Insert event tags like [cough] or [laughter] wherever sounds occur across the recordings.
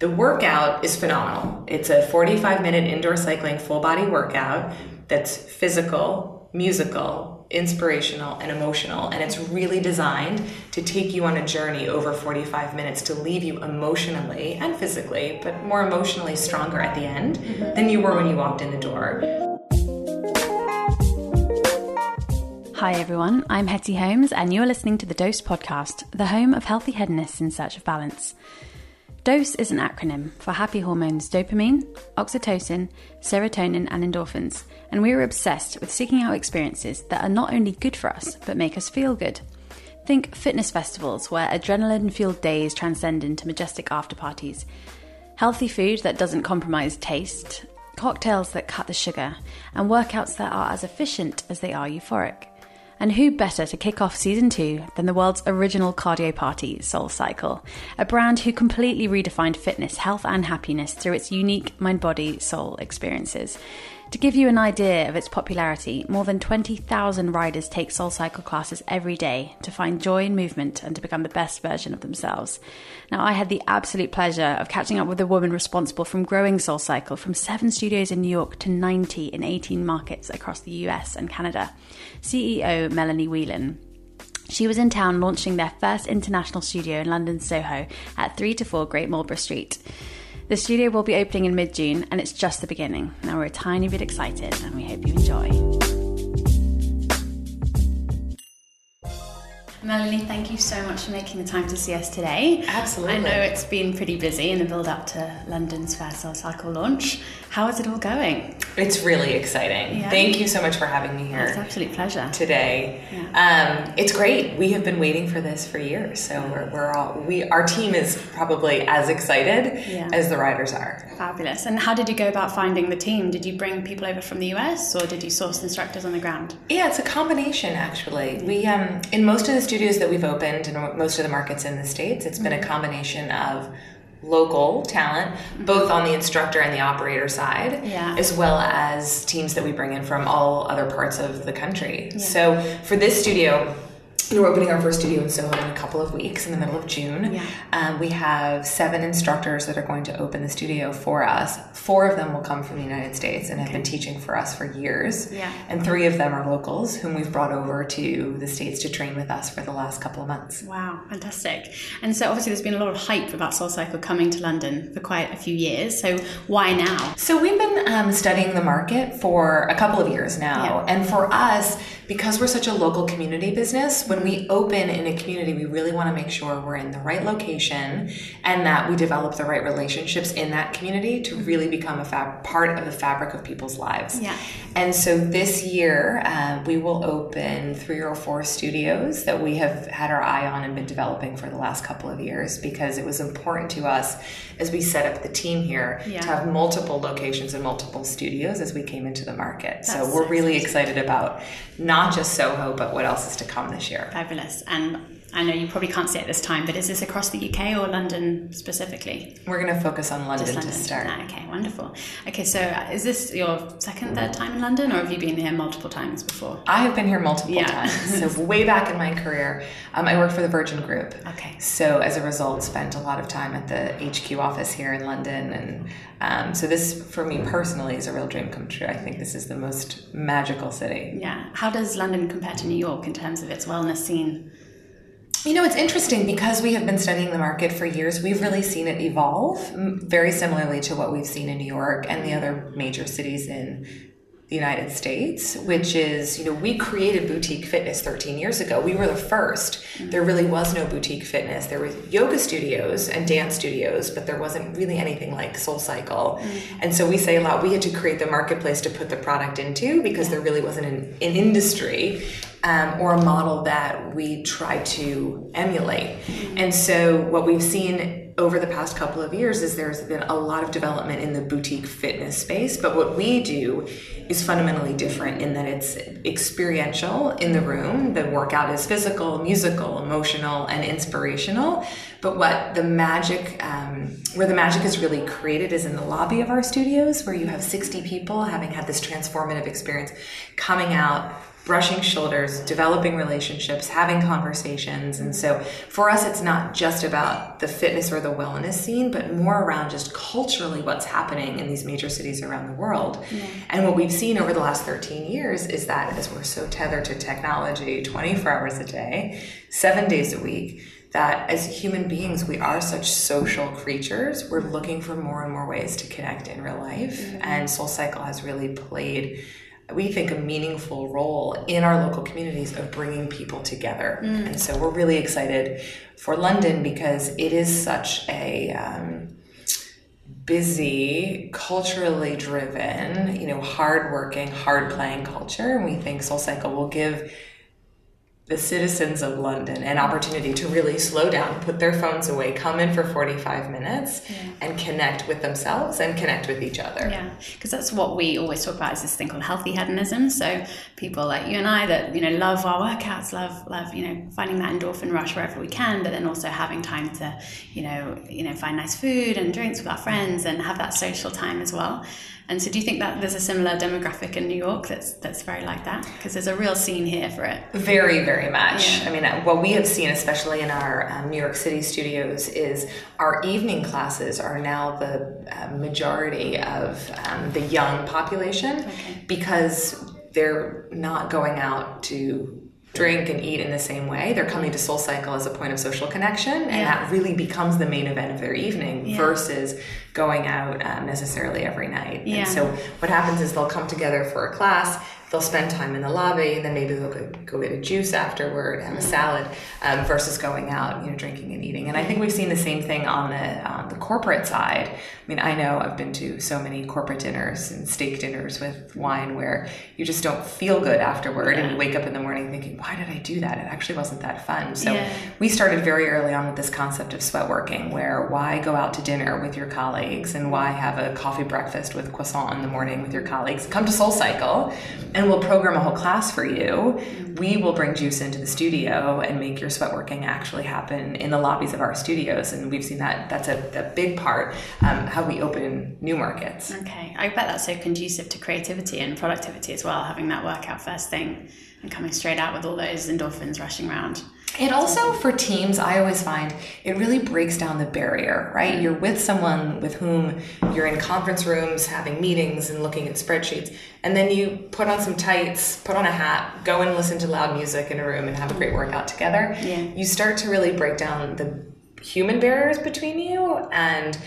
The workout is phenomenal. It's a 45 minute indoor cycling full body workout that's physical, musical, inspirational, and emotional. And it's really designed to take you on a journey over 45 minutes to leave you emotionally and physically, but more emotionally stronger at the end mm-hmm. than you were when you walked in the door. Hi everyone, I'm Hetty Holmes, and you're listening to the Dose Podcast, the home of healthy hedonists in search of balance. DOSE is an acronym for happy hormones dopamine, oxytocin, serotonin, and endorphins, and we are obsessed with seeking out experiences that are not only good for us, but make us feel good. Think fitness festivals where adrenaline fueled days transcend into majestic after parties, healthy food that doesn't compromise taste, cocktails that cut the sugar, and workouts that are as efficient as they are euphoric. And who better to kick off season two than the world's original cardio party, Soul Cycle, a brand who completely redefined fitness, health, and happiness through its unique mind body soul experiences. To give you an idea of its popularity, more than 20,000 riders take Soul Cycle classes every day to find joy in movement and to become the best version of themselves. Now, I had the absolute pleasure of catching up with the woman responsible from growing Soul Cycle from seven studios in New York to 90 in 18 markets across the US and Canada. CEO Melanie Whelan. She was in town launching their first international studio in London Soho at 3 to 4 Great Marlborough Street. The studio will be opening in mid June, and it's just the beginning. Now we're a tiny bit excited, and we hope you enjoy. Melanie, thank you so much for making the time to see us today. Absolutely. I know it's been pretty busy in the build up to London's first Soul Cycle launch. How is it all going? It's really exciting. Yeah. Thank you so much for having me here. It's an absolute pleasure. today. Um, it's great. We have been waiting for this for years, so we're, we're all we our team is probably as excited Yeah. as the riders are. Fabulous. And how did you go about finding the team? Did you bring people over from the US or did you source instructors on the ground? Yeah, it's a combination actually. We um, in most of the studios that we've opened in most of the markets in the states, it's been a mm-hmm. combination of local talent, mm-hmm. both on the instructor and the operator side, Yeah. as well as teams that we bring in from all other parts of the country. So for this studio, we're opening our first studio in Soho in a couple of weeks in the middle of June. Yeah. Um, we have seven instructors that are going to open the studio for us. Four of them will come from the United States and have been teaching for us for years. Yeah. And three of them are locals whom we've brought over to the States to train with us for the last couple of months. Wow, fantastic. And so obviously there's been a lot of hype about Soul Cycle coming to London for quite a few years. So why now? So we've been um, studying the market for a couple of years now, Yeah. and for us, because we're such a local community business, when we open in a community, we really want to make sure we're in the right location and that we develop the right relationships in that community to really become a fab- part of the fabric of people's lives. Yeah. And so this year, uh, we will open three or four studios that we have had our eye on and been developing for the last couple of years because it was important to us as we set up the team here Yeah. to have multiple locations and multiple studios as we came into the market. so we're really excited about not just Soho, but what else is to come this year. Fabulous. And I know you probably can't say at this time, but is this across the UK or London specifically? We're going to focus on London, Just to start. Ah, okay, wonderful. Okay, so uh, is this your second, third time in London, or have you been here multiple times before? I have been here multiple Yeah. times. [laughs] So way back in my career, um, I worked for the Virgin Group. Okay. So as a result, spent a lot of time at the HQ office here in London, and um, so this, for me personally, is a real dream come true. I think this is the most magical city. Yeah. How does London compare to New York in terms of its wellness scene? You know, it's interesting because we have been studying the market for years. We've really seen it evolve very similarly to what we've seen in New York and the other major cities in the United States, which is, you know, we created boutique fitness 13 years ago. We were the first. Mm-hmm. There really was no boutique fitness. There were yoga studios and dance studios, but there wasn't really anything like Soul Cycle. Mm-hmm. And so we say a lot, we had to create the marketplace to put the product into because there really wasn't an, an industry um, or a model that we try to emulate. Mm-hmm. And so what we've seen over the past couple of years is there's been a lot of development in the boutique fitness space, but what we do is fundamentally different in that it's experiential in the room. The workout is physical, musical, emotional, and inspirational. But what the magic, um, where the magic is really created, is in the lobby of our studios, where you have 60 people having had this transformative experience coming out brushing shoulders, developing relationships, having conversations. And so for us, it's not just about the fitness or the wellness scene, but more around just culturally what's happening in these major cities around the world. Yeah. And what we've seen over the last 13 years is that as we're so tethered to technology 24 hours a day, seven days a week, that as human beings, we are such social creatures. We're looking for more and more ways to connect in real life. Mm-hmm. And Soul Cycle has really played we think, a meaningful role in our local communities of bringing people together. Mm. And so we're really excited for London because it is such a um, busy, culturally driven, you know, hardworking, hard playing culture. And we think Soul Cycle will give the citizens of London an opportunity to really slow down, put their phones away, come in for 45 minutes yeah. and connect with themselves and connect with each other. Yeah, because that's what we always talk about is this thing called healthy hedonism. So people like you and I that, you know, love our workouts, love, love, you know, finding that endorphin rush wherever we can, but then also having time to, you know, you know, find nice food and drinks with our friends and have that social time as well. And so, do you think that there's a similar demographic in New York that's that's very like that? Because there's a real scene here for it. Very, very much. Yeah. I mean, uh, what we have seen, especially in our um, New York City studios, is our evening classes are now the uh, majority of um, the young population okay. because they're not going out to drink and eat in the same way. They're coming to Soul Cycle as a point of social connection, and yeah. that really becomes the main event of their evening yeah. versus going out um, necessarily every night. Yeah. And so what happens is they'll come together for a class they'll spend time in the lobby and then maybe they'll go, go get a juice afterward have a salad um, versus going out you know drinking and eating. And i think we've seen the same thing on the on the corporate side. I mean i know i've been to so many corporate dinners and steak dinners with wine where you just don't feel good afterward yeah. and you wake up in the morning thinking why did i do that? It actually wasn't that fun. So yeah. we started very early on with this concept of sweat working where why go out to dinner with your colleagues and why have a coffee breakfast with croissant in the morning with your colleagues? Come to soul cycle and we'll program a whole class for you. We will bring juice into the studio and make your sweat working actually happen in the lobbies of our studios. And we've seen that that's a, a big part um, how we open new markets. Okay, I bet that's so conducive to creativity and productivity as well, having that workout first thing and coming straight out with all those endorphins rushing around. It also, for teams, I always find it really breaks down the barrier, right? You're with someone with whom you're in conference rooms having meetings and looking at spreadsheets, and then you put on some tights, put on a hat, go and listen to loud music in a room and have a great workout together. Yeah. You start to really break down the human barriers between you and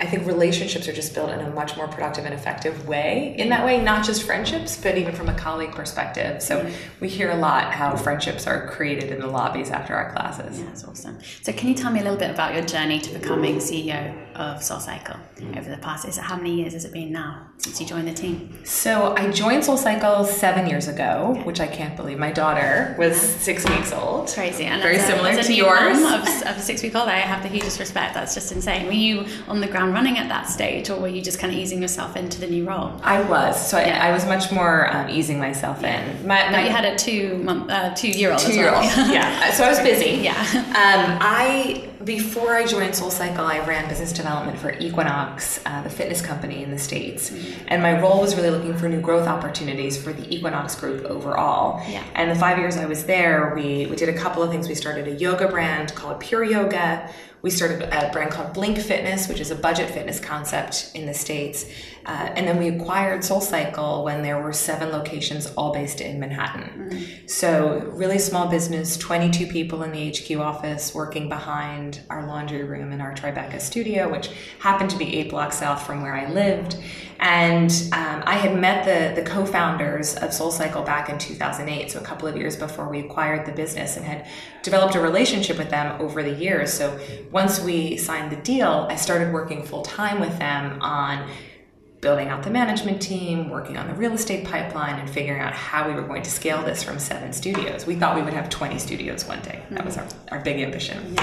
I think relationships are just built in a much more productive and effective way. In that way, not just friendships, but even from a colleague perspective. So mm-hmm. we hear a lot how friendships are created in the lobbies after our classes. Yeah, that's awesome. So can you tell me a little bit about your journey to becoming CEO of Soul Cycle over the past? Is it how many years has it been now since you joined the team? So I joined Soul Cycle seven years ago, okay. which I can't believe. My daughter was yeah. six weeks old. Crazy, and very a, similar to yours. Of, of a six week old, I have the hugest respect. That's just insane. Were you on the ground? running at that stage, or were you just kind of easing yourself into the new role? I was. So yeah. I, I, was much more um, easing myself yeah. in. My, my, you had a two month, uh, two year old. Two year old. yeah. [laughs] So I was busy. Yeah. Um, I before I joined Soul Cycle, I ran business development for Equinox, uh, the fitness company in the states, mm-hmm. and my role was really looking for new growth opportunities for the Equinox group overall. Yeah. And the five years I was there, we we did a couple of things. We started a yoga brand called Pure Yoga we started a brand called Blink Fitness, which is a budget fitness concept in the States. Uh, and then we acquired Soul Cycle when there were seven locations, all based in Manhattan. Mm-hmm. So, really small business, 22 people in the HQ office working behind our laundry room in our Tribeca studio, which happened to be eight blocks south from where I lived. And um, I had met the, the co founders of Soul Cycle back in 2008, so a couple of years before we acquired the business, and had developed a relationship with them over the years. So once we signed the deal, I started working full time with them on building out the management team, working on the real estate pipeline, and figuring out how we were going to scale this from seven studios. We thought we would have 20 studios one day. That was our, our big ambition.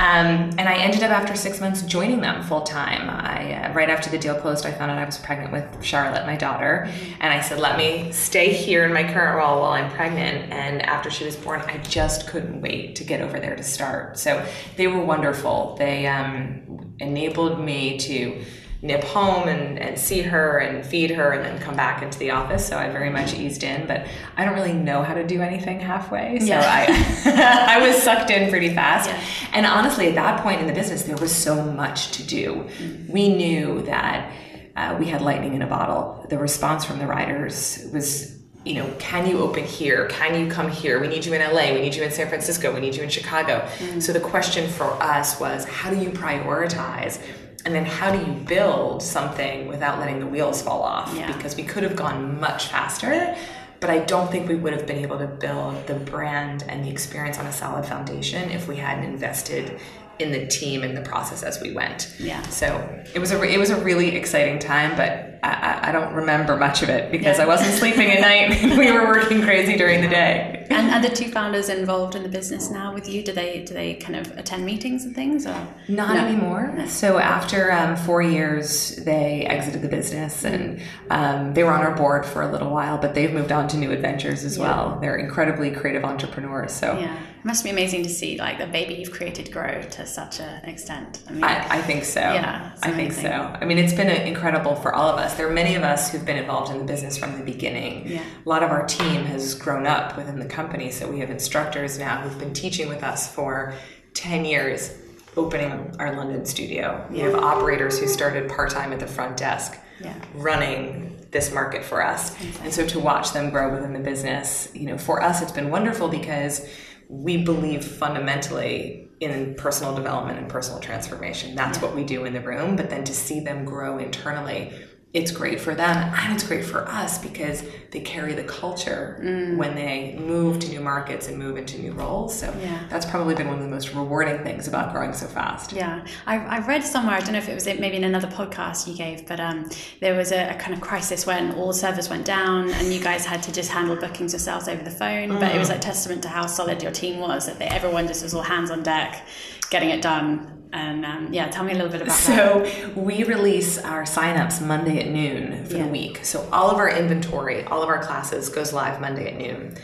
Um, and I ended up after six months joining them full time. I uh, right after the deal closed, I found out I was pregnant with Charlotte, my daughter, and I said, "Let me stay here in my current role while I'm pregnant." And after she was born, I just couldn't wait to get over there to start. So they were wonderful. They um, enabled me to nip home and, and see her and feed her and then come back into the office. So I very much eased in, but I don't really know how to do anything halfway. So Yeah. I, [laughs] I was sucked in pretty fast. Yeah. And honestly, at that point in the business, there was so much to do. We knew that uh, we had lightning in a bottle. The response from the riders was, you know, can you open here? Can you come here? We need you in LA. We need you in San Francisco. We need you in Chicago. So the question for us was, how do you prioritize? And then how do you build something without letting the wheels fall off? Yeah. Because we could have gone much faster, but I don't think we would have been able to build the brand and the experience on a solid foundation if we hadn't invested in the team and the process as we went. Yeah. So it was a it was a really exciting time, but I, I, don't remember much of it because Yeah. I wasn't sleeping at night. [laughs] we were working crazy during the day. And are the two founders involved in the business now with you? Do they do they kind of attend meetings and things or Not No. anymore. So after um, four years, they exited the business, and um, they were on our board for a little while. But they've moved on to new adventures as well. They're incredibly creative entrepreneurs. So Yeah, it must be amazing to see like the baby you've created grow to such an extent. I mean, I, I think so. Yeah, I think so. I mean, it's been uh, incredible for all of us. There are many of us who've been involved in the business from the beginning. Yeah. A lot of our team has grown up within the company, so we have instructors now who've been teaching with us for 10 years, opening our London studio. We have operators who started part time at the front desk, Yeah. running this market for us. And so to watch them grow within the business, you know, for us, it's been wonderful because we believe fundamentally in personal development and personal transformation. That's what we do in the room. But then to see them grow internally, it's great for them and it's great for us because they carry the culture when they move to new markets and move into new roles. So Yeah. that's probably been one of the most rewarding things about growing so fast. Yeah, I, I read somewhere. I don't know if it was maybe in another podcast you gave, but um, there was a, a kind of crisis when all servers went down, and you guys had to just handle bookings yourselves over the phone. But it was like testament to how solid your team was that they, everyone just was all hands on deck, getting it done. And um, yeah, tell me a little bit about that. So we release our signups Monday at noon for Yeah. the week. So all of our inventory, all of our classes goes live Monday at noon.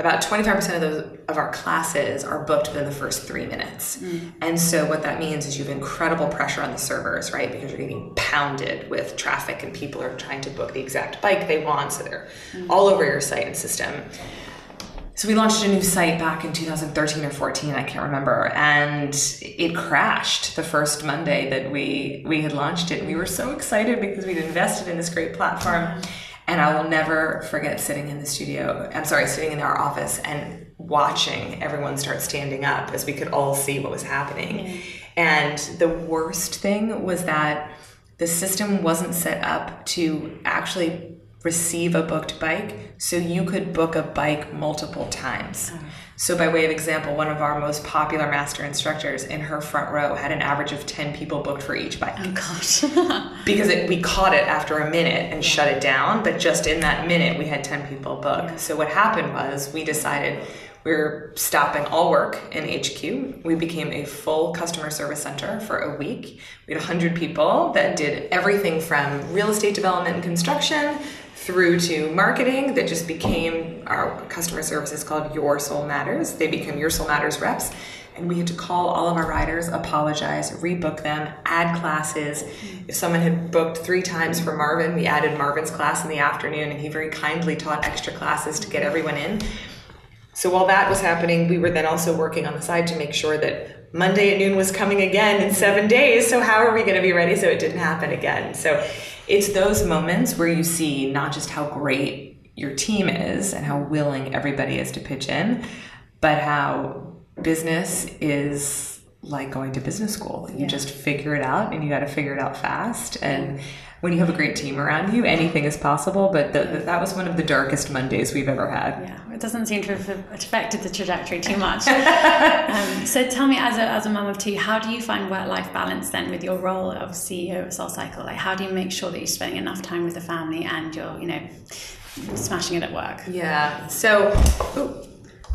About 25% of those of our classes are booked within the first three minutes. And so what that means is you have incredible pressure on the servers, right? Because you're getting pounded with traffic and people are trying to book the exact bike they want. So they're all over your site and system. So we launched a new site back in 2013 or 14, I can't remember, and it crashed the first Monday that we we had launched it. And We were so excited because we'd invested in this great platform, and I will never forget sitting in the studio. I'm sorry, sitting in our office and watching everyone start standing up as we could all see what was happening. Mm-hmm. And the worst thing was that the system wasn't set up to actually receive a booked bike so you could book a bike multiple times. Oh. So by way of example, one of our most popular master instructors in her front row had an average of 10 people booked for each bike. Oh gosh. [laughs] because it, we caught it after a minute and shut it down but just in that minute we had 10 people book so what happened was we decided we were stopping all work in hq we became a full customer service center for a week. We had 100 people that did everything from real estate development and construction through to marketing that just became our customer service is called your soul matters they became your soul matters reps and we had to call all of our riders, apologize, rebook them, add classes. Mm-hmm. If someone had booked three times for Marvin, we added Marvin's class in the afternoon, and he very kindly taught extra classes to get mm-hmm. everyone in. So while that was happening, we were then also working on the side to make sure that Monday at noon was coming again in seven days. So how are we going to be ready so it didn't happen again? So it's those moments where you see not just how great your team is and how willing everybody is to pitch in, but how business is like going to business school. You just figure it out and you got to figure it out fast. And when you have a great team around you, anything is possible. But the, the- that was one of the darkest Mondays we've ever had. Yeah, it doesn't seem to have affected the trajectory too much. [laughs] um, so tell me, as a, as a mum of two, how do you find work life balance then with your role of CEO of Soul Cycle? Like, how do you make sure that you're spending enough time with the family and you're, you know, smashing it at work? Yeah. So ooh,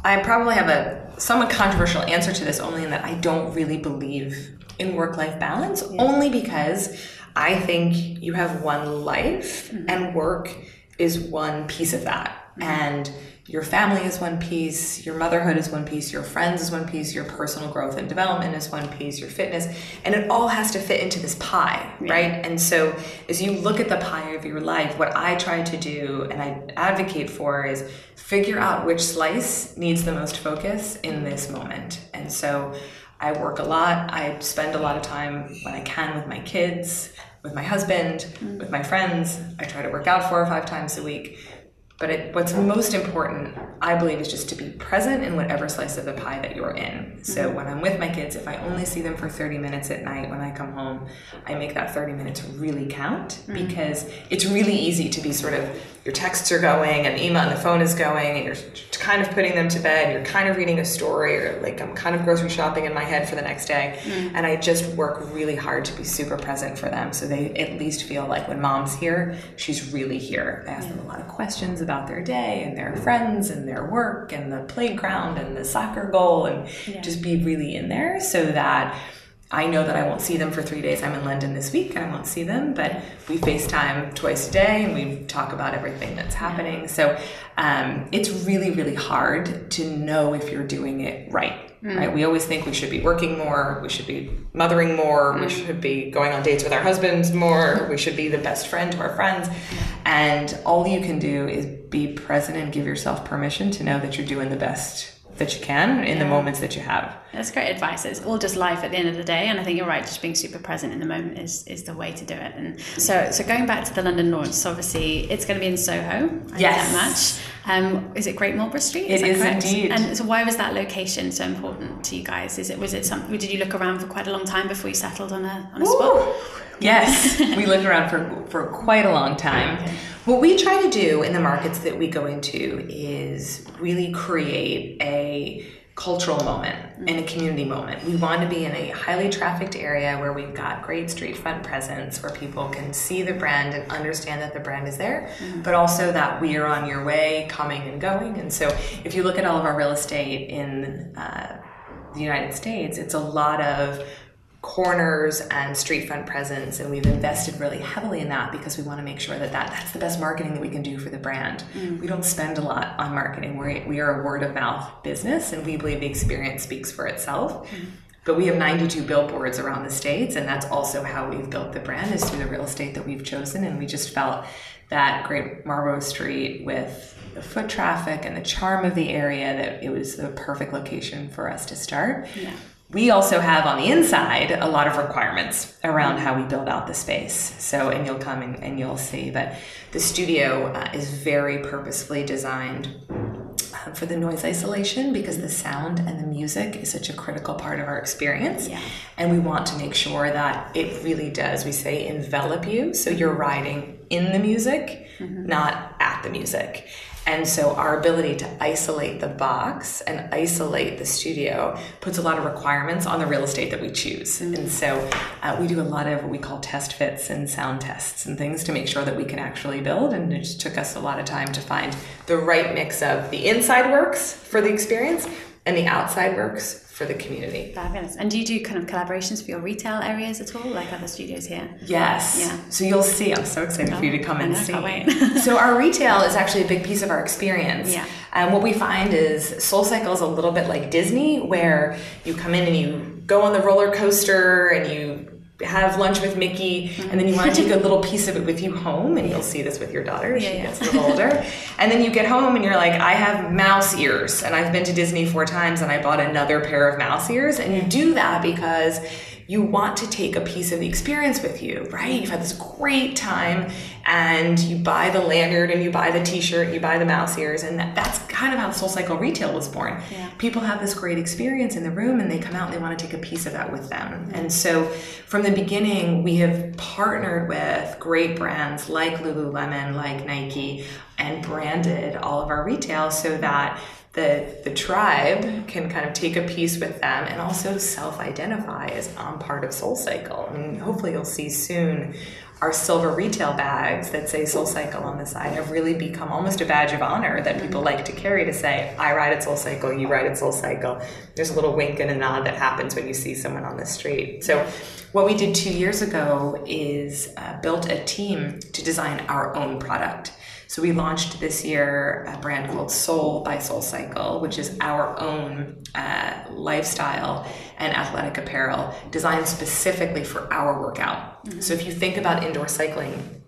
I probably have a somewhat controversial answer to this, only in that I don't really believe in work life balance, only because I think you have one life mm-hmm. and work is one piece of that. Mm-hmm. And your family is one piece, your motherhood is one piece, your friends is one piece, your personal growth and development is one piece, your fitness, and it all has to fit into this pie, yeah. right? And so as you look at the pie of your life, what I try to do and I advocate for is figure out which slice needs the most focus in this moment. And so I work a lot. I spend a lot of time when I can with my kids, with my husband, mm. with my friends. I try to work out four or five times a week but it, what's most important, I believe, is just to be present in whatever slice of the pie that you're in. So mm-hmm. when I'm with my kids, if I only see them for 30 minutes at night when I come home, I make that 30 minutes really count mm-hmm. because it's really easy to be sort of your texts are going and email and the phone is going and you're kind of putting them to bed, you're kind of reading a story or like I'm kind of grocery shopping in my head for the next day. Mm-hmm. And I just work really hard to be super present for them so they at least feel like when mom's here, she's really here. I ask them a lot of questions about their day and their friends and their work and the playground and the soccer goal and yeah. just be really in there so that I know that I won't see them for three days. I'm in London this week and I won't see them, but we FaceTime twice a day and we talk about everything that's happening. So um, it's really, really hard to know if you're doing it right. Mm. Right? We always think we should be working more, we should be mothering more, mm. we should be going on dates with our husbands more, we should be the best friend to our friends. And all you can do is be present and give yourself permission to know that you're doing the best that you can in yeah. the moments that you have. That's great advice. It's all just life at the end of the day, and I think you're right. Just being super present in the moment is is the way to do it. And so, so going back to the London launch, so obviously it's going to be in Soho. I yes. That much. Um, is it Great Marlborough Street? Is it is correct? indeed. And so, why was that location so important to you guys? Is it was it something? Did you look around for quite a long time before you settled on a on a Ooh. spot? Yes, [laughs] we looked around for for quite a long time. Okay. What we try to do in the markets that we go into is really create a cultural moment and a community moment. We want to be in a highly trafficked area where we've got great street front presence, where people can see the brand and understand that the brand is there, mm-hmm. but also that we are on your way, coming and going. And so if you look at all of our real estate in uh, the United States, it's a lot of corners and street front presence and we've invested really heavily in that because we want to make sure that, that that's the best marketing that we can do for the brand. Mm. we don't spend a lot on marketing. We're, we are a word of mouth business and we believe the experience speaks for itself. Mm. but we have 92 billboards around the states and that's also how we've built the brand is through the real estate that we've chosen. And we just felt that great marlborough street with the foot traffic and the charm of the area that it was the perfect location for us to start. Yeah we also have on the inside a lot of requirements around how we build out the space. So, and you'll come and, and you'll see, but the studio uh, is very purposefully designed uh, for the noise isolation because the sound and the music is such a critical part of our experience. Yeah. And we want to make sure that it really does, we say, envelop you. So you're riding in the music, mm-hmm. not at the music. And so our ability to isolate the box and isolate the studio puts a lot of requirements on the real estate that we choose. Mm-hmm. And so uh, we do a lot of what we call test fits and sound tests and things to make sure that we can actually build. And it just took us a lot of time to find the right mix of the inside works for the experience and the outside works for the community. Fabulous. And do you do kind of collaborations for your retail areas at all, like other studios here? Yes. Yeah. So you'll see. I'm so excited oh, for you to oh, come and see. so our [laughs] retail is actually a big piece of our experience. Yeah. And what we find is Soul Cycle is a little bit like Disney, where you come in and you go on the roller coaster and you have lunch with Mickey, and then you want to take a mm-hmm. little piece of it with you home, and you'll see this with your daughter yeah, she yeah. gets a little older. And then you get home and you're like, I have mouse ears, and I've been to Disney four times, and I bought another pair of mouse ears. And you do that because you want to take a piece of the experience with you, right? You've had this great time and you buy the lanyard and you buy the t-shirt, you buy the mouse ears, and that, that's kind of how Soul Cycle Retail was born. Yeah. People have this great experience in the room and they come out and they want to take a piece of that with them. Mm-hmm. And so from the beginning, we have partnered with great brands like Lululemon, like Nike, and branded all of our retail so that the the tribe can kind of take a piece with them and also self-identify as I'm part of Soul Cycle. And hopefully you'll see soon our silver retail bags that say Soul Cycle on the side have really become almost a badge of honor that people like to carry to say, I ride at Soul Cycle, you ride at Soul Cycle. There's a little wink and a nod that happens when you see someone on the street. So what we did two years ago is uh, built a team to design our own product. So we launched this year a brand called Soul by Soul Cycle, which is our own uh, lifestyle and athletic apparel designed specifically for our workout. Mm-hmm. So if you think about indoor cycling,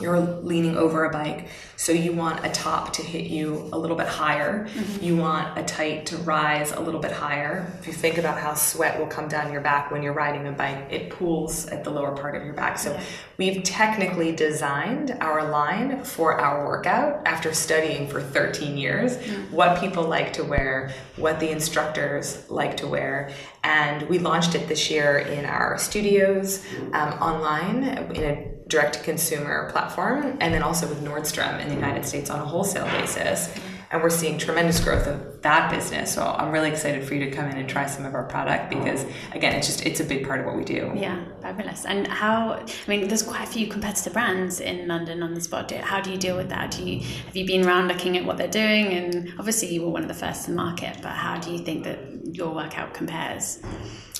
you're leaning over a bike so you want a top to hit you a little bit higher mm-hmm. you want a tight to rise a little bit higher if you think about how sweat will come down your back when you're riding a bike it pools at the lower part of your back so yeah. we've technically designed our line for our workout after studying for 13 years mm-hmm. what people like to wear what the instructors like to wear and we launched it this year in our studios um, online in a direct to consumer platform, and then also with Nordstrom in the United States on a wholesale basis. And we're seeing tremendous growth of that business. So I'm really excited for you to come in and try some of our product because again, it's just it's a big part of what we do. Yeah, fabulous. And how I mean, there's quite a few competitor brands in London on the spot. How do you deal with that? Do you have you been around looking at what they're doing? And obviously, you were one of the first to market, but how do you think that your workout compares?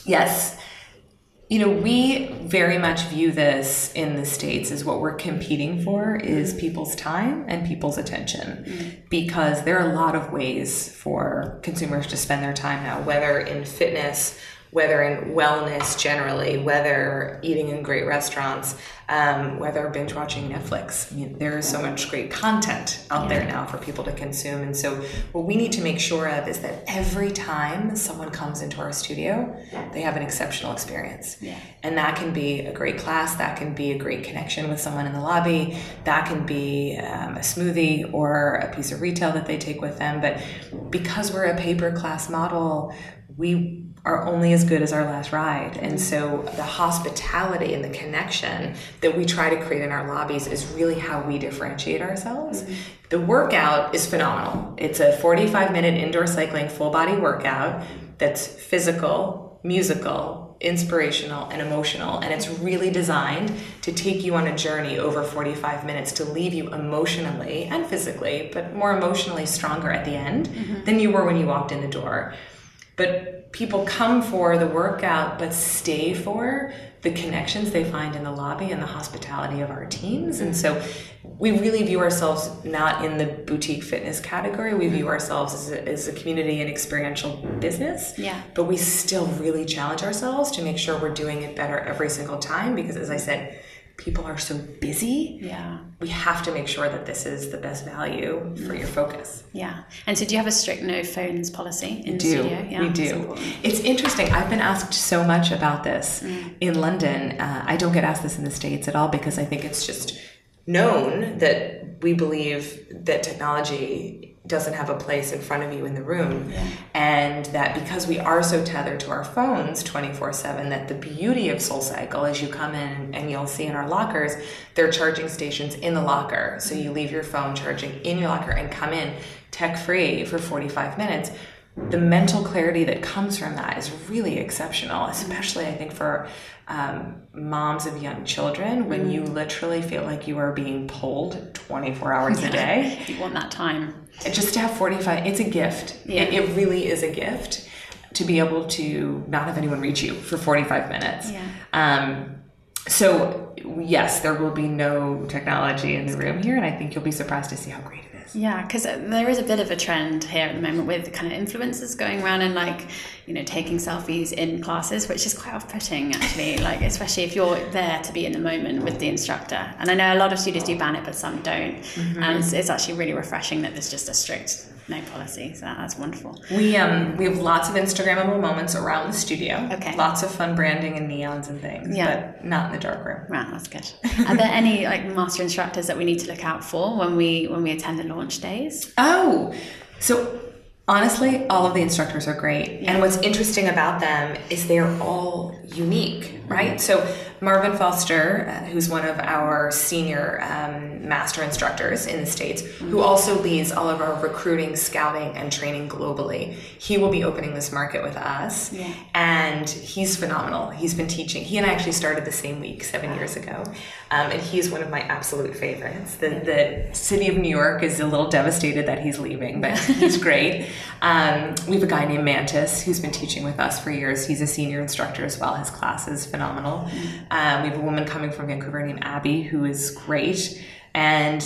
Yes you know, we very much view this in the States as what we're competing for is mm-hmm. people's time and people's attention. Mm-hmm. Because there are a lot of ways for consumers to spend their time now, whether in fitness, whether in wellness generally, whether eating in great restaurants, um, whether binge watching Netflix. I mean, there is so much great content out yeah. there now for people to consume. And so, what we need to make sure of is that every time someone comes into our studio, they have an exceptional experience. Yeah. And that can be a great class, that can be a great connection with someone in the lobby, that can be um, a smoothie or a piece of retail that they take with them. But because we're a paper class model, we are only as good as our last ride. And so the hospitality and the connection that we try to create in our lobbies is really how we differentiate ourselves. Mm-hmm. The workout is phenomenal. It's a 45 minute indoor cycling full body workout that's physical, musical, inspirational, and emotional. And it's really designed to take you on a journey over 45 minutes to leave you emotionally and physically, but more emotionally stronger at the end mm-hmm. than you were when you walked in the door. But people come for the workout, but stay for the connections they find in the lobby and the hospitality of our teams. And so we really view ourselves not in the boutique fitness category. We view mm-hmm. ourselves as a, as a community and experiential business. Yeah. But we still really challenge ourselves to make sure we're doing it better every single time because, as I said, people are so busy. Yeah. We have to make sure that this is the best value for your focus. Yeah. And so do you have a strict no phones policy in we the do. studio? Yeah, we do. It's interesting. I've been asked so much about this mm. in London. Uh, I don't get asked this in the States at all because I think it's just known that we believe that technology doesn't have a place in front of you in the room yeah. and that because we are so tethered to our phones 24-7 that the beauty of soul cycle is you come in and you'll see in our lockers there are charging stations in the locker so you leave your phone charging in your locker and come in tech free for 45 minutes the mental clarity that comes from that is really exceptional, especially I think for um, moms of young children when you mm. literally feel like you are being pulled 24 hours a day. [laughs] you want that time. Just to have 45, it's a gift. Yeah. It, it really is a gift to be able to not have anyone reach you for 45 minutes. Yeah. Um, so, yes, there will be no technology in the room here, and I think you'll be surprised to see how great yeah, because there is a bit of a trend here at the moment with kind of influencers going around and like, you know, taking selfies in classes, which is quite off-putting actually. [laughs] Like, especially if you're there to be in the moment with the instructor. And I know a lot of studios do ban it, but some don't. Mm-hmm. And it's, it's actually really refreshing that there's just a strict no policy. So that's wonderful. We um we have lots of Instagrammable moments around the studio. Okay. Lots of fun branding and neons and things. Yeah. But not in the dark room. Right, that's good. [laughs] Are there any like master instructors that we need to look out for when we when we attend the launch days? Oh, so honestly, all of the instructors are great. Yeah. And what's interesting about them is they're all unique, right? Mm-hmm. So Marvin Foster, uh, who's one of our senior um, master instructors in the States, mm-hmm. who also leads all of our recruiting, scouting, and training globally, he will be opening this market with us. Yeah. And he's phenomenal. He's been teaching. He and I actually started the same week seven wow. years ago. Um, and he's one of my absolute favorites. The, the city of New York is a little devastated that he's leaving, but [laughs] he's great. Um, we have a guy named Mantis who's been teaching with us for years. He's a senior instructor as well. His class is phenomenal. Um, we have a woman coming from Vancouver named Abby who is great. and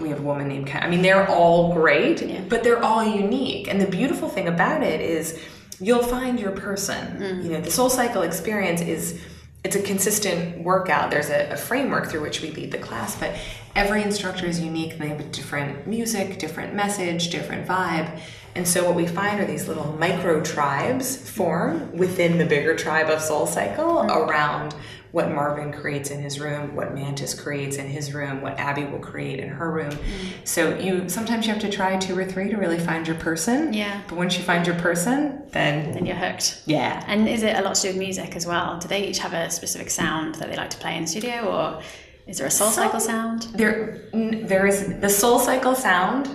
we have a woman named Kat. I mean, they're all great, Yeah. but they're all unique. And the beautiful thing about it is you'll find your person. You know, the Soul Cycle experience is it's a consistent workout. There's a, a framework through which we lead the class, but every instructor is unique they have a different music, different message, different vibe. And so what we find are these little micro tribes form within the bigger tribe of Soul Cycle mm-hmm. around what Marvin creates in his room, what Mantis creates in his room, what Abby will create in her room. Mm-hmm. So you sometimes you have to try two or three to really find your person. Yeah. But once you find your person, then Then you're hooked. yeah. And is it a lot to do with music as well? Do they each have a specific sound that they like to play in the studio, or is there a soul cycle sound? There, there is the Soul Cycle sound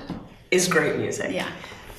is great music. Yeah.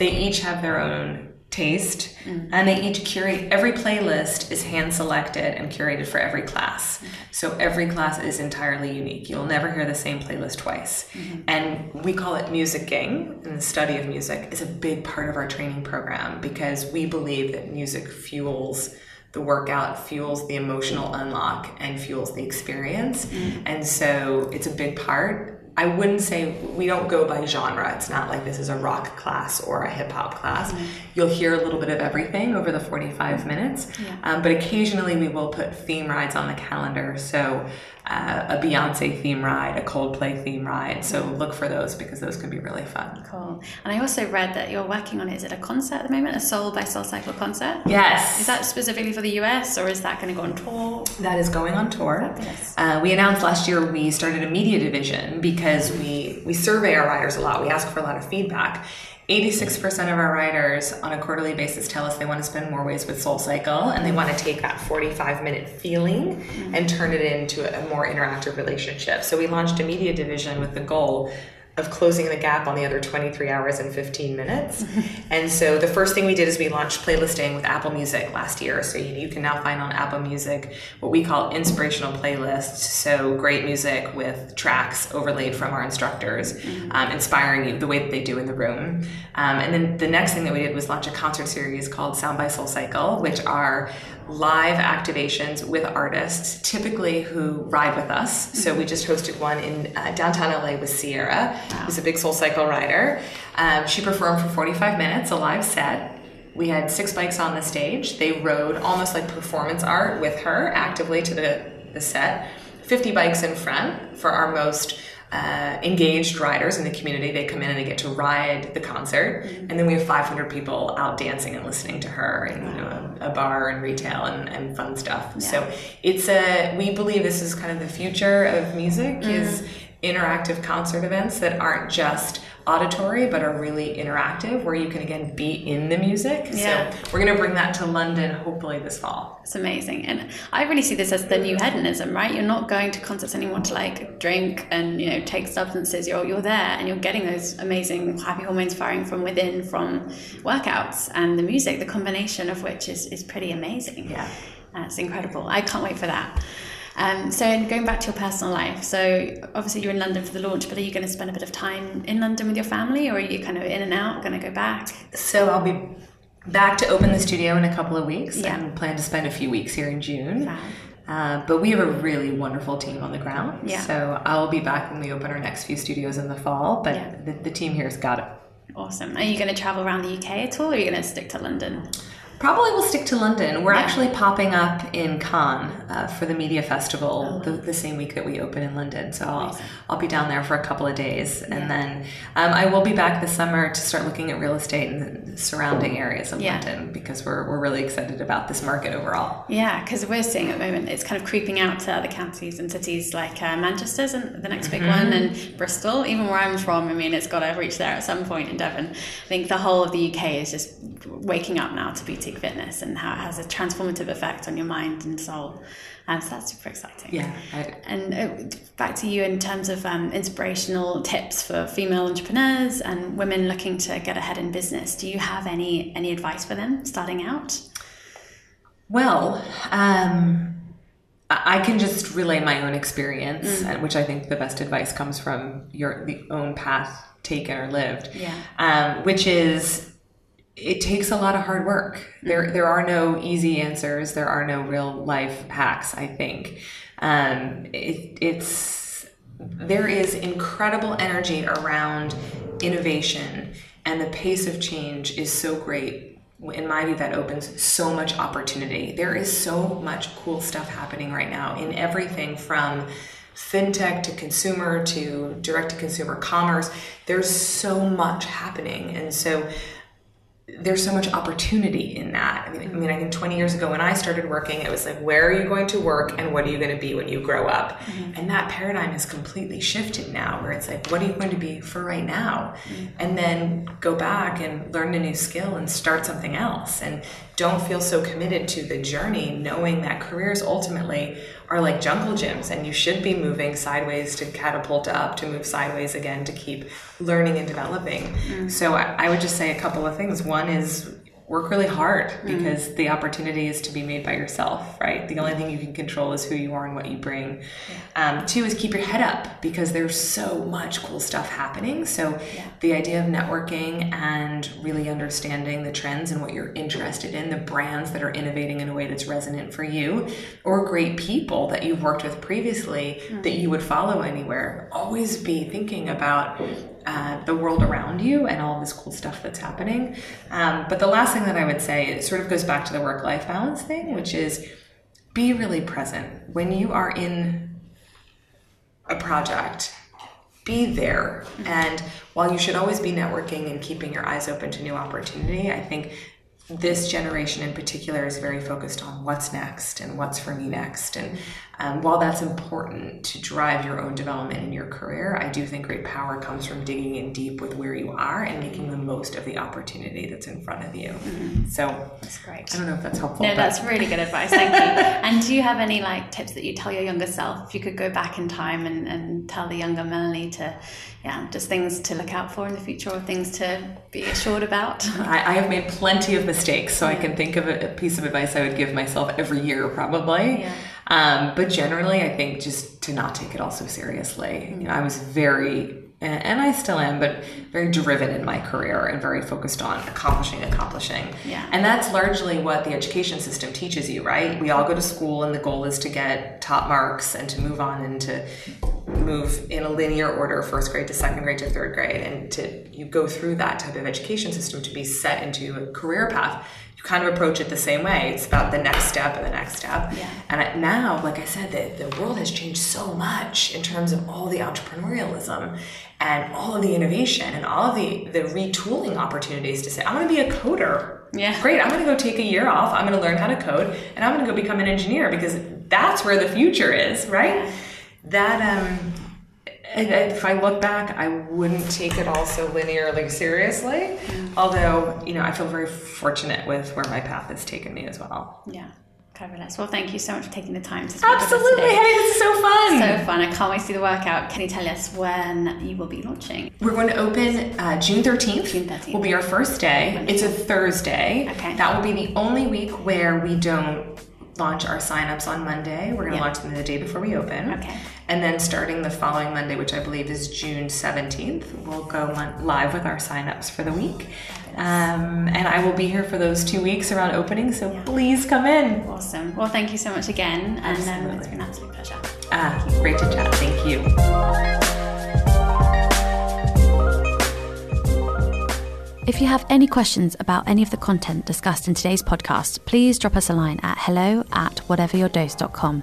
They each have their own taste, mm. and they each curate. Every playlist is hand selected and curated for every class. Mm-hmm. So every class is entirely unique. You'll never hear the same playlist twice. Mm-hmm. And we call it musicking, and the study of music is a big part of our training program because we believe that music fuels the workout fuels the emotional unlock and fuels the experience. Mm-hmm. And so it's a big part. I wouldn't say we don't go by genre. It's not like this is a rock class or a hip hop class. You'll hear a little bit of everything over the 45 minutes, um, but occasionally we will put theme rides on the calendar. So uh, a Beyonce theme ride, a Coldplay theme ride. So look for those because those can be really fun. Cool. And I also read that you're working on is it a concert at the moment, a Soul by Soul Cycle concert? Yes. Is that specifically for the US, or is that going to go on tour? That is going on tour. Uh, we announced last year we started a media division because we we survey our riders a lot. We ask for a lot of feedback. 86% of our riders on a quarterly basis tell us they want to spend more ways with Soul Cycle and they want to take that 45 minute feeling and turn it into a more interactive relationship. So we launched a media division with the goal of closing the gap on the other 23 hours and 15 minutes. [laughs] and so the first thing we did is we launched playlisting with Apple Music last year. So you, you can now find on Apple Music what we call inspirational playlists. So great music with tracks overlaid from our instructors, um, inspiring you the way that they do in the room. Um, and then the next thing that we did was launch a concert series called Sound by Soul Cycle, which are live activations with artists, typically who ride with us. So we just hosted one in uh, downtown LA with Ciara, who's a big Soul Cycle rider. Um, she performed for 45 minutes, a live set. We had six bikes on the stage. They rode almost like performance art with her actively to the, the set. 50 bikes in front for our most uh, engaged riders in the community. They come in and they get to ride the concert, and then we have 500 people out dancing and listening to her in you know, a, a bar and retail and, and fun stuff. So it's a we believe this is kind of the future of music is interactive concert events that aren't just auditory but are really interactive where you can again be in the music Yeah. so we're going to bring that to london hopefully this fall It's amazing. And I really see this as the new hedonism, right? You're not going to concerts anymore to like drink and, you know, take substances. You're, you're there and you're getting those amazing happy hormones firing from within from workouts and the music, the combination of which is, is pretty amazing. Yeah. That's incredible. I can't wait for that. Um, so going back to your personal life, so obviously you're in London for the launch, but are you going to spend a bit of time in London with your family, or are you kind of in and out, going to go back? So I'll be back to open the studio in a couple of weeks Yeah. and plan to spend a few weeks here in June. Uh, but we have a really wonderful team on the ground. Yeah. So I'll be back when we open our next few studios in the fall. But Yeah. the, the team here's got it. Awesome. Are you going to travel around the UK at all, or are you going to stick to London? Probably will stick to London. We're Yeah. actually popping up in Cannes uh, for the media festival Oh. the, the same week that we open in London. So I'll, I'll be down there for a couple of days. And then um, I will be back this summer to start looking at real estate in the surrounding areas of Yeah. London because we're, we're really excited about this market overall. Yeah, because we're seeing at the moment it's kind of creeping out to other counties and cities like uh, Manchester's and the next big one, and Bristol. Even where I'm from, I mean, it's got to reach there at some point in Devon. I think the whole of the UK is just waking up now to boutique fitness and how it has a transformative effect on your mind and soul. And so that's super exciting. Yeah. I, And uh, back to you in terms of um, inspirational tips for female entrepreneurs and women looking to get ahead in business. Do you have any any advice for them starting out? Well, um, I can just relay my own experience, and which I think the best advice comes from your the own path taken or lived. Yeah. Um, which is, it takes a lot of hard work. There, there are no easy answers. There are no real life hacks. I think um, it, it's there is incredible energy around innovation, and the pace of change is so great. In my view, that opens so much opportunity. There is so much cool stuff happening right now in everything from fintech to consumer to direct to consumer commerce. There's so much happening. And so there's so much opportunity in that. I mean, I mean, I think 20 years ago when I started working, it was like, where are you going to work and what are you going to be when you grow up? Mm-hmm. And that paradigm has completely shifted now, where it's like, what are you going to be for right now? Mm-hmm. And then go back and learn a new skill and start something else. And don't feel so committed to the journey, knowing that careers ultimately are like jungle gyms and you should be moving sideways to catapult up, to move sideways again, to keep learning and developing. Mm. So I, I would just say a couple of things. One is work really hard mm-hmm. because mm. the opportunity is to be made by yourself, right? The only thing you can control is who you are and what you bring. Yeah. Um, two is keep your head up because there's so much cool stuff happening. So yeah. the idea of networking and really understanding the trends and what you're interested in, the brands that are innovating in a way that's resonant for you, or great people that you've worked with previously mm. that you would follow anywhere. Always be thinking about uh, the world around you and all this cool stuff that's happening. Um, but the last thing that I would say, it sort of goes back to the work life balance thing, which is be really present. When you are in a project, be there. And while you should always be networking and keeping your eyes open to new opportunity, I think this generation in particular is very focused on what's next and what's for me next. And um, while that's important to drive your own development in your career, I do think great power comes from digging in deep with where you are and making the most of the opportunity that's in front of you. Mm-hmm. So that's great. I don't know if that's helpful. No, that's really good advice. Thank you. [laughs] and do you have any like tips that you tell your younger self if you could go back in time and, and tell the younger Melanie to, yeah, just things to look out for in the future or things to be assured about? [laughs] I, I have made plenty of mistakes, so yeah. I can think of a, a, piece of advice I would give myself every year, probably. Yeah. Um, but generally, I think just to not take it all so seriously. You know, I was very and I still am, but very driven in my career and very focused on accomplishing, accomplishing. Yeah. And that's largely what the education system teaches you, right? We all go to school, and the goal is to get top marks and to move on and to move in a linear order, first grade to second grade to third grade, and to you go through that type of education system to be set into a career path kind of approach it the same way. It's about the next step and the next step. Yeah. And now, like I said, the, the world has changed so much in terms of all the entrepreneurialism and all of the innovation and all of the, the retooling opportunities to say, I'm going to be a coder. Yeah. Great. I'm going to go take a year off. I'm going to learn how to code and I'm going to go become an engineer because that's where the future is, right? That, um, if I look back, I wouldn't take it all so linearly seriously. Although, you know, I feel very fortunate with where my path has taken me as well. Yeah. Fabulous. Well, thank you so much for taking the time to speak Absolutely. Hey, this is so fun. So fun. I can't wait to see the workout. Can you tell us when you will be launching? We're going to open uh, June 13th. June 13th. Will be our first day. Wonderful. It's a Thursday. Okay. That will be the only week where we don't launch our signups on Monday. We're going to yeah. launch them the day before we open. Okay. And then starting the following Monday, which I believe is June 17th, we'll go live with our signups for the week. Um, and I will be here for those two weeks around opening, so yeah. please come in. Awesome. Well, thank you so much again. And um, it's been an absolute pleasure. Ah, great to chat. Thank you. If you have any questions about any of the content discussed in today's podcast, please drop us a line at hello at whateveryourdose.com.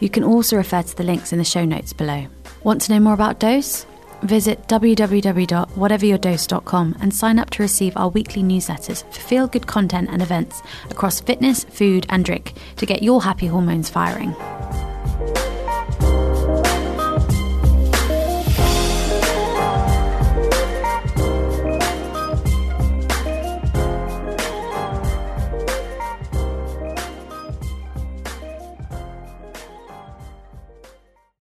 You can also refer to the links in the show notes below. Want to know more about Dose? Visit www.whateveryourdose.com and sign up to receive our weekly newsletters for feel good content and events across fitness, food, and drink to get your happy hormones firing.